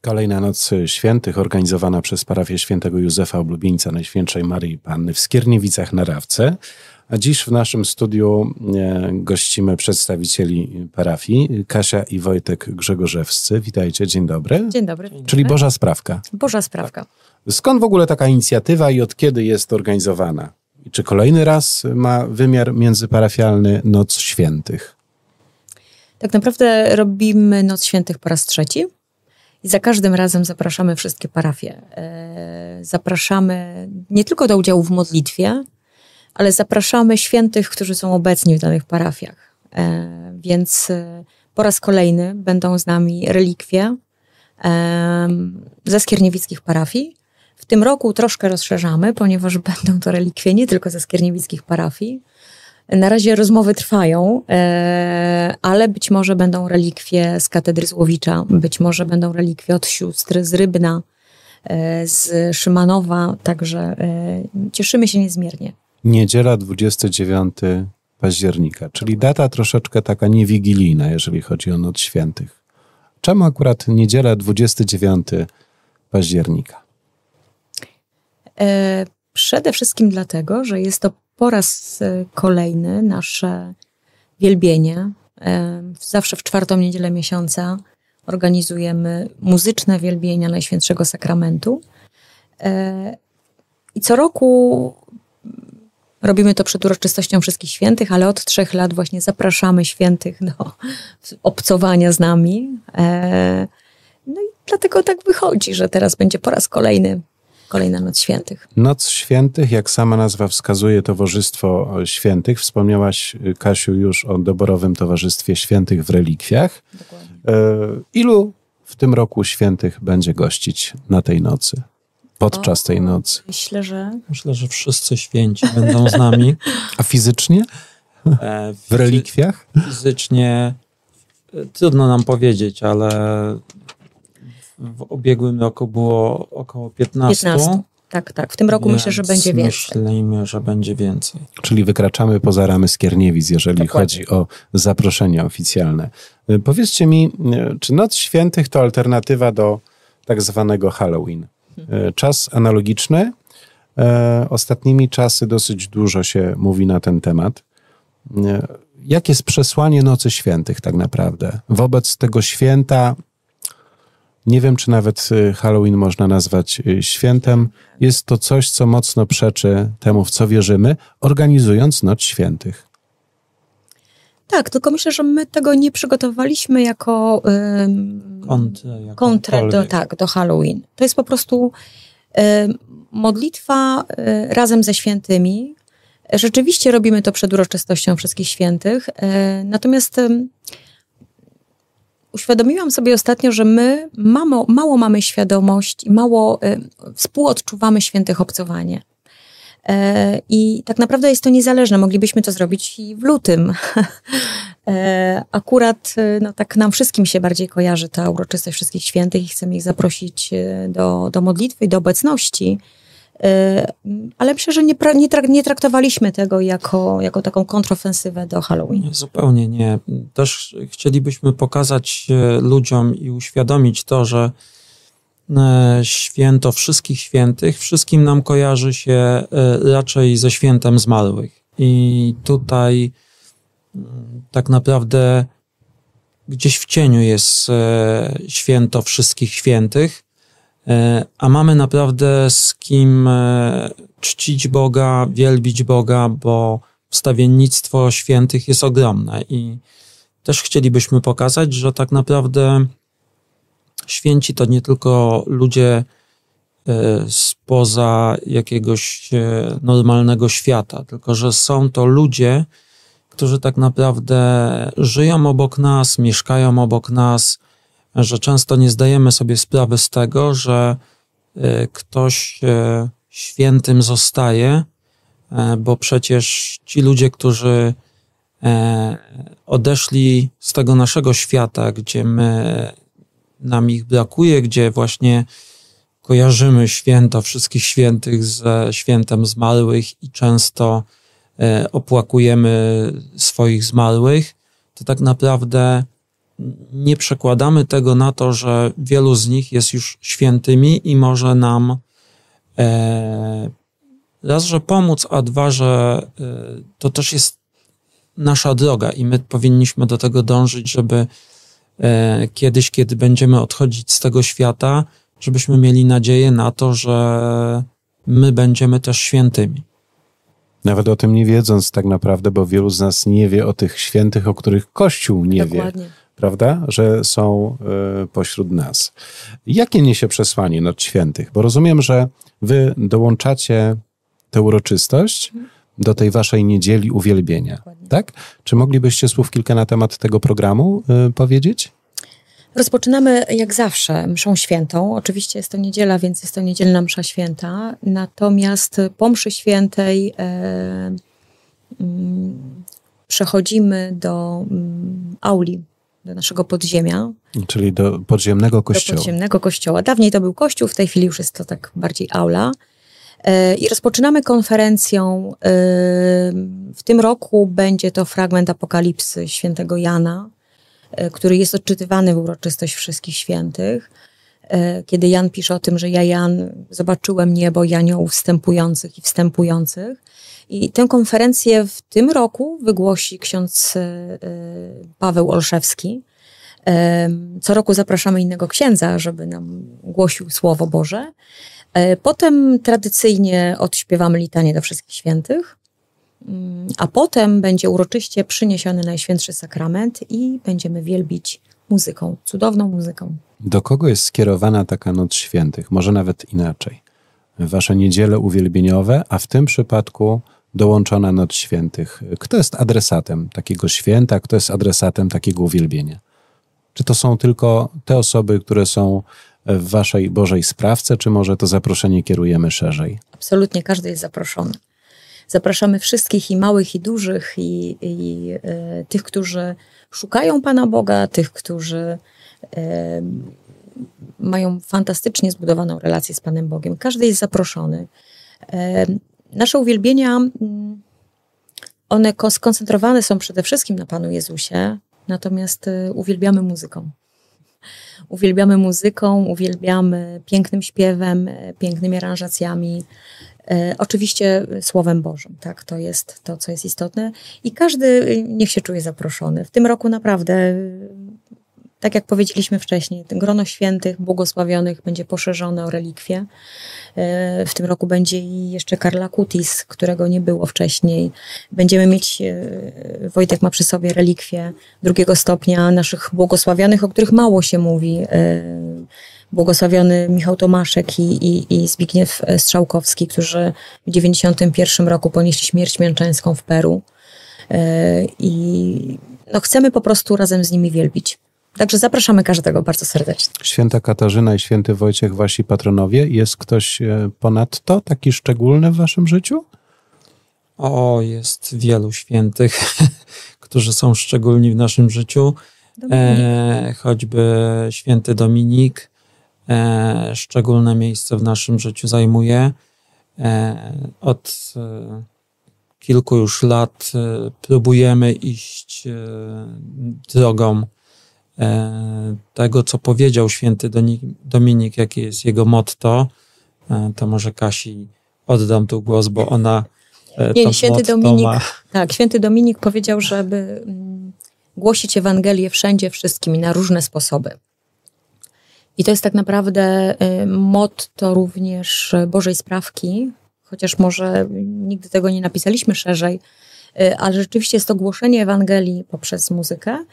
Kolejna Noc Świętych organizowana przez parafię świętego Józefa Oblubieńca Najświętszej Maryi Panny w Skierniewicach na Rawce. A dziś w naszym studiu e, gościmy przedstawicieli parafii Kasia i Wojtek Grzegorzewscy. Witajcie, dzień dobry. Dzień dobry. Czyli Boża Sprawka. Boża Sprawka. Skąd w ogóle taka inicjatywa i od kiedy jest organizowana? I czy kolejny raz ma wymiar międzyparafialny Noc Świętych? Tak naprawdę robimy Noc Świętych po raz trzeci. I za każdym razem zapraszamy wszystkie parafie. E, zapraszamy nie tylko do udziału w modlitwie, ale zapraszamy świętych, którzy są obecni w danych parafiach. E, więc e, po raz kolejny będą z nami relikwie ze skierniewickich parafii. W tym roku troszkę rozszerzamy, ponieważ będą to relikwie nie tylko ze skierniewickich parafii, na razie rozmowy trwają, e, ale być może będą relikwie z katedry Złowicza, być może będą relikwie od sióstr z Rybna, e, z Szymanowa, także e, cieszymy się niezmiernie. Niedziela 29 października, czyli data troszeczkę taka niewigilijna, jeżeli chodzi o Noc Świętych. Czemu akurat niedziela 29 października? Przede wszystkim dlatego, że jest to po raz e, kolejny nasze wielbienie. E, zawsze w czwartą niedzielę miesiąca organizujemy muzyczne wielbienia Najświętszego Sakramentu. E, I co roku robimy to przed uroczystością Wszystkich Świętych, ale od trzech lat właśnie zapraszamy świętych do obcowania z nami. No i dlatego tak wychodzi, że teraz będzie po raz kolejny kolejna Noc Świętych. Noc Świętych, jak sama nazwa wskazuje, Towarzystwo Świętych. Wspomniałaś, y, Kasiu, już o doborowym Towarzystwie Świętych w relikwiach. Dokładnie. E, ilu w tym roku świętych będzie gościć na tej nocy? Podczas o, tej nocy? Myślę, że. Myślę, że wszyscy święci będą z nami. A fizycznie? E, w relikwiach? Fizycznie e, trudno nam powiedzieć, ale w ubiegłym roku było około 15. 15. Tak, tak. W tym roku myślę, że będzie więcej. Myślimy, że będzie więcej. Czyli wykraczamy poza ramy Skierniewic, jeżeli Dokładnie. chodzi o zaproszenia oficjalne. Y, powiedzcie mi, y, czy Noc Świętych to alternatywa do tak zwanego Halloween? Hmm. Czas analogiczny. Ostatnimi czasy dosyć dużo się mówi na ten temat. Jakie jest przesłanie Nocy Świętych tak naprawdę? Wobec tego święta nie wiem, czy nawet y, Halloween można nazwać y, świętem. Jest to coś, co mocno przeczy temu, w co wierzymy, organizując Noc Świętych. Tak, tylko myślę, że my tego nie przygotowaliśmy jako, kontrę, kontrę do, tak, do Halloween. To jest po prostu modlitwa y, razem ze świętymi. Rzeczywiście robimy to przed uroczystością wszystkich świętych, natomiast uświadomiłam sobie ostatnio, że my mało, mało mamy świadomość i mało y, współodczuwamy świętych obcowanie. E, I tak naprawdę jest to niezależne. Moglibyśmy to zrobić i w lutym. E, akurat no, tak nam wszystkim się bardziej kojarzy ta uroczystość wszystkich świętych i chcemy ich zaprosić do, do modlitwy i do obecności. E, ale myślę, że nie, nie, nie, traktowaliśmy tego jako, jako taką kontrofensywę do Halloween. Nie, zupełnie nie. Też chcielibyśmy pokazać e, ludziom i uświadomić to, że e, święto wszystkich świętych, wszystkim nam kojarzy się raczej ze świętem zmarłych. I tutaj mm, tak naprawdę gdzieś w cieniu jest święto wszystkich świętych, E, a mamy naprawdę z kim e, czcić Boga, wielbić Boga, bo wstawiennictwo świętych jest ogromne i też chcielibyśmy pokazać, że tak naprawdę święci to nie tylko ludzie e, spoza jakiegoś normalnego świata, tylko że są to ludzie, którzy tak naprawdę żyją obok nas, mieszkają obok nas, że często nie zdajemy sobie sprawy z tego, że e, ktoś e, świętym zostaje, e, bo przecież ci ludzie, którzy odeszli z tego naszego świata, gdzie my, nam ich brakuje, gdzie właśnie kojarzymy święto wszystkich świętych ze świętem zmarłych i często opłakujemy swoich zmarłych, to tak naprawdę nie przekładamy tego na to, że wielu z nich jest już świętymi i może nam e, raz, że pomóc, a dwa, że e, to też jest nasza droga i my powinniśmy do tego dążyć, żeby e, kiedyś, kiedy będziemy odchodzić z tego świata, żebyśmy mieli nadzieję na to, że my będziemy też świętymi. Nawet o tym nie wiedząc tak naprawdę, bo wielu z nas nie wie o tych świętych, o których Kościół nie Dokładnie. wie. Prawda? Że są y, pośród nas. Jakie niesie przesłanie nad świętych? Bo rozumiem, że wy dołączacie tę uroczystość do tej waszej niedzieli uwielbienia. Dokładnie. Tak? Czy moglibyście słów kilka na temat tego programu y, powiedzieć? Rozpoczynamy jak zawsze mszą świętą. Oczywiście jest to niedziela, więc jest to niedzielna msza święta. Natomiast po mszy świętej e, mm, przechodzimy do mm, auli, do naszego podziemia. Czyli do podziemnego kościoła. Do podziemnego kościoła. Dawniej to był kościół, w tej chwili już jest to tak bardziej aula. E, I rozpoczynamy konferencją. E, w tym roku będzie to fragment Apokalipsy świętego Jana E, który jest odczytywany w uroczystość wszystkich świętych. Kiedy Jan pisze o tym, że ja, Jan, zobaczyłem niebo i aniołów wstępujących i wstępujących. I tę konferencję w tym roku wygłosi ksiądz e, Paweł Olszewski. Co roku zapraszamy innego księdza, żeby nam głosił Słowo Boże. Potem tradycyjnie odśpiewamy litanie do wszystkich świętych. Mm, a potem będzie uroczyście przyniesiony Najświętszy Sakrament i będziemy wielbić muzyką, cudowną muzyką. Do kogo jest skierowana taka Noc Świętych? Może nawet inaczej. Wasze niedziele uwielbieniowe, a w tym przypadku dołączona Noc Świętych. Kto jest adresatem takiego święta, kto jest adresatem takiego uwielbienia? Czy to są tylko te osoby, które są w waszej Bożej sprawce, czy może to zaproszenie kierujemy szerzej? Absolutnie, każdy jest zaproszony. Zapraszamy wszystkich i małych, i dużych, i, i e, tych, którzy szukają Pana Boga, tych, którzy e, mają fantastycznie zbudowaną relację z Panem Bogiem. Każdy jest zaproszony. E, nasze uwielbienia, mm, one skoncentrowane są przede wszystkim na Panu Jezusie, natomiast e, uwielbiamy muzyką. Uwielbiamy muzyką, uwielbiamy pięknym śpiewem, e, pięknymi aranżacjami, E, oczywiście Słowem Bożym, tak, to jest to, co jest istotne i każdy niech się czuje zaproszony. W tym roku naprawdę, tak jak powiedzieliśmy wcześniej, grono świętych, błogosławionych będzie poszerzone o relikwie. E, w tym roku będzie i jeszcze Karla Kutis, którego nie było wcześniej. Będziemy mieć, e, Wojtek ma przy sobie relikwie drugiego stopnia naszych błogosławionych, o których mało się mówi błogosławiony Michał Tomaszek i, i, i Zbigniew Strzałkowski, którzy w 91 roku ponieśli śmierć męczeńską w Peru. E, I no, chcemy po prostu razem z nimi wielbić. Także zapraszamy każdego bardzo serdecznie. Święta Katarzyna i święty Wojciech, wasi patronowie. Jest ktoś e, ponadto taki szczególny w waszym życiu? O, jest wielu świętych, którzy są szczególni w naszym życiu. E, choćby święty Dominik, E, szczególne miejsce w naszym życiu zajmuje. E, od e, kilku już lat próbujemy iść drogą tego, co powiedział święty Dominik, jakie jest jego motto. To może Kasi oddam tu głos, bo ona nie, nie święty Dominik, ma... tak, święty Dominik powiedział, żeby mm, głosić Ewangelię wszędzie, wszystkim i na różne sposoby. I to jest tak naprawdę y, motto również Bożej Sprawki, chociaż może nigdy tego nie napisaliśmy szerzej, ale rzeczywiście jest to głoszenie Ewangelii poprzez muzykę.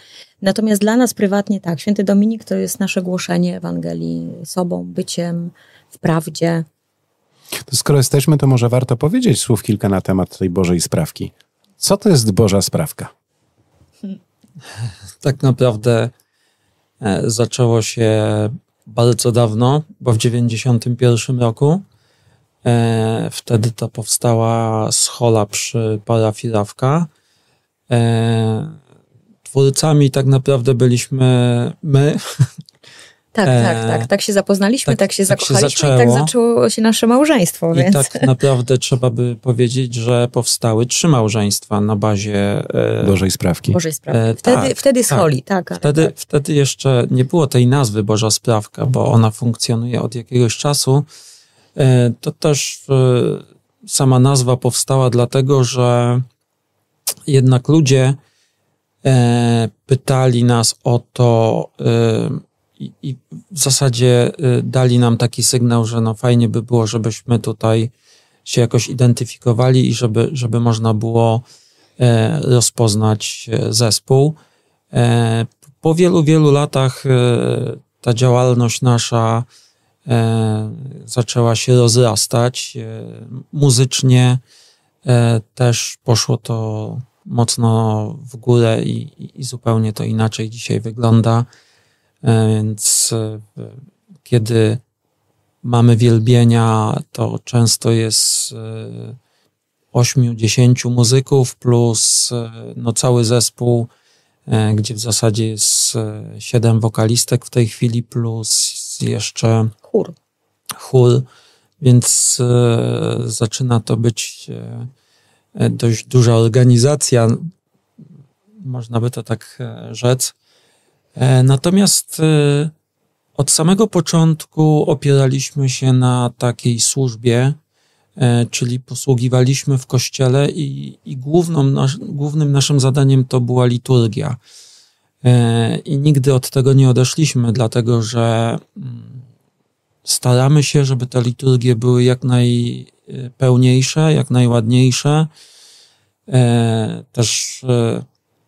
Natomiast dla nas prywatnie tak, święty Dominik to jest nasze głoszenie Ewangelii sobą, byciem, w prawdzie. To skoro jesteśmy, to może warto powiedzieć słów kilka na temat tej Bożej Sprawki. Co to jest Boża Sprawka? Tak naprawdę e, zaczęło się bardzo dawno, bo w 91 roku. E, wtedy to powstała schola przy parafii Rawka. E, twórcami tak naprawdę byliśmy my, Tak, e, tak, tak. Tak się zapoznaliśmy, tak, tak się tak zakochaliśmy się i tak zaczęło się nasze małżeństwo. I więc... tak naprawdę trzeba by powiedzieć, że powstały trzy małżeństwa na bazie... E, Bożej Sprawki. Bożej Sprawki. E, wtedy, tak, wtedy z tak. Holi, tak. Wtedy, tak. wtedy jeszcze nie było tej nazwy Boża Sprawka, bo ona funkcjonuje od jakiegoś czasu. E, to też e, sama nazwa powstała dlatego, że jednak ludzie e, pytali nas o to i, w zasadzie dali nam taki sygnał, że no fajnie by było, żebyśmy tutaj się jakoś identyfikowali i żeby, żeby można było rozpoznać zespół. Po wielu, wielu latach ta działalność nasza zaczęła się rozrastać. E, muzycznie e, też poszło to mocno w górę i, i zupełnie to inaczej dzisiaj wygląda. Więc kiedy mamy wielbienia, to często jest ośmiu, dziesięciu muzyków plus no, cały zespół, gdzie w zasadzie jest siedem wokalistek w tej chwili plus jeszcze chór. Chór, więc e, zaczyna to być e, dość duża organizacja, można by to tak e, rzec. E, natomiast e, od samego początku opieraliśmy się na takiej służbie, e, czyli posługiwaliśmy w kościele i, i główną, nasz, głównym naszym zadaniem to była liturgia. I nigdy od tego nie odeszliśmy, dlatego że mm, staramy się, żeby te liturgie były jak najpełniejsze, jak najładniejsze. E, też e,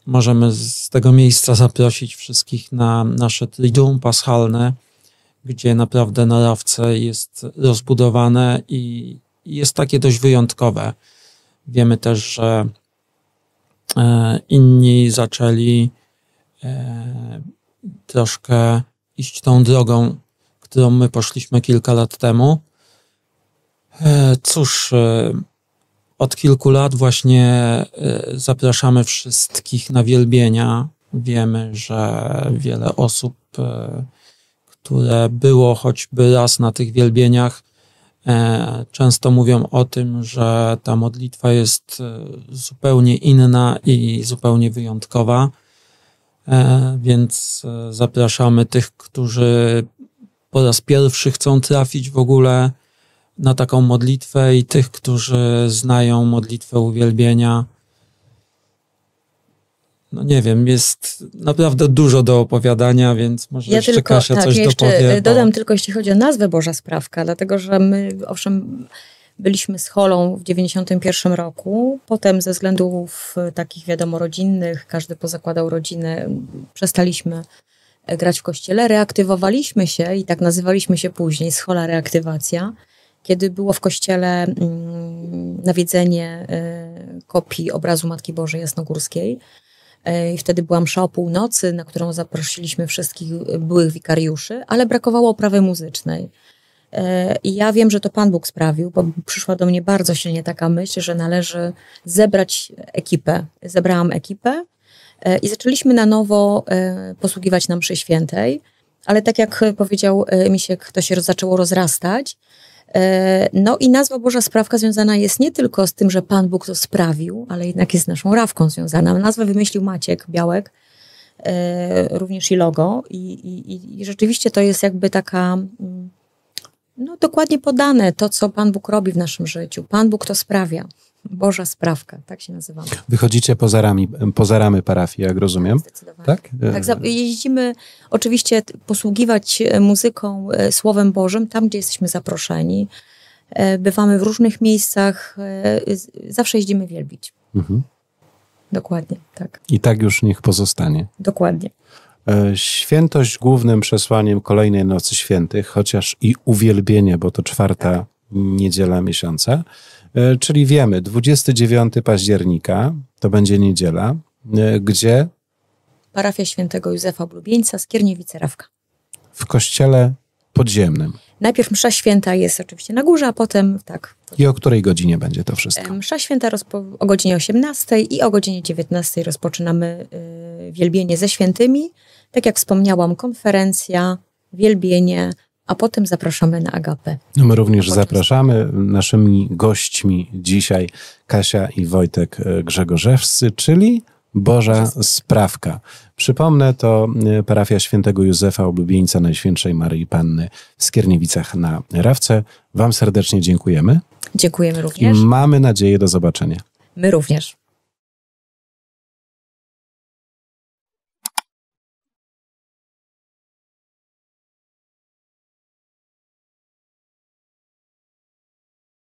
możemy z tego miejsca zaprosić wszystkich na nasze Triduum Paschalne, gdzie naprawdę na ławce jest rozbudowane i jest takie dość wyjątkowe. Wiemy też, że e, inni zaczęli troszkę iść tą drogą którą my poszliśmy kilka lat temu. E, cóż, e, od kilku lat właśnie e, zapraszamy wszystkich na wielbienia. Wiemy, że wiele osób, które było choćby raz na tych wielbieniach, często mówią o tym, że ta modlitwa jest zupełnie inna i zupełnie wyjątkowa. Więc zapraszamy tych, którzy po raz pierwszy chcą trafić w ogóle na taką modlitwę i tych, którzy znają modlitwę uwielbienia. No nie wiem, jest naprawdę dużo do opowiadania, więc może ja jeszcze tylko, Kasia tak, coś ja jeszcze dopowie. Dodam bo... tylko, jeśli chodzi o nazwę Boża Sprawka, dlatego że my, owszem, byliśmy z Holą w 91 roku, potem ze względów takich wiadomo rodzinnych, każdy pozakładał rodzinę, przestaliśmy grać w kościele, reaktywowaliśmy się i tak nazywaliśmy się później, schola reaktywacja, kiedy było w kościele mm, nawiedzenie y, kopii obrazu Matki Bożej Jasnogórskiej. I wtedy była msza o północy, na którą zaprosiliśmy wszystkich byłych wikariuszy, ale brakowało oprawy muzycznej. I ja wiem, że to Pan Bóg sprawił, bo przyszła do mnie bardzo silnie taka myśl, że należy zebrać ekipę. Zebrałam ekipę E, I zaczęliśmy na nowo e, posługiwać nam przy świętej, ale tak jak powiedział e, Misiek, to się zaczęło rozrastać. No i nazwa Boża Sprawka związana jest nie tylko z tym, że Pan Bóg to sprawił, ale jednak jest z naszą rawką związana. Nazwę wymyślił Maciek Białek, również i logo. I, i, I rzeczywiście to jest jakby taka mm, no, dokładnie podane to, co Pan Bóg robi w naszym życiu. Pan Bóg to sprawia. Boża Sprawka, tak się nazywamy. Wychodzicie poza, rami, poza ramy parafii, jak rozumiem? Zdecydowanie. Tak? tak jeździmy oczywiście posługiwać e, muzyką, e, Słowem Bożym, tam gdzie jesteśmy zaproszeni. E, bywamy w różnych miejscach, zawsze jeździmy wielbić. Mhm. Dokładnie, tak. I tak już niech pozostanie. Dokładnie. Świętość głównym przesłaniem kolejnej Nocy Świętych, chociaż i uwielbienie, bo to czwarta tak. niedziela miesiąca, E, czyli wiemy, 29 października to będzie niedziela, e, gdzie? Parafia świętego Józefa Oblubieńca, Skierniewice-Rawka. W kościele podziemnym. Najpierw msza święta jest oczywiście na górze, a potem tak. I o której godzinie będzie to wszystko? E, msza święta o godzinie 18 i o godzinie 19 rozpoczynamy y, wielbienie ze świętymi. Tak jak wspomniałam, konferencja, wielbienie, a potem zapraszamy na agapę. No my również zapraszamy. Naszymi gośćmi dzisiaj Kasia i Wojtek e, Grzegorzewscy, czyli Boża Sprawka. Przypomnę, to e, parafia świętego Józefa, oblubieńca Najświętszej Maryi Panny w Skierniewicach na Rawce. Wam serdecznie dziękujemy. Dziękujemy również. I mamy nadzieję do zobaczenia. My również.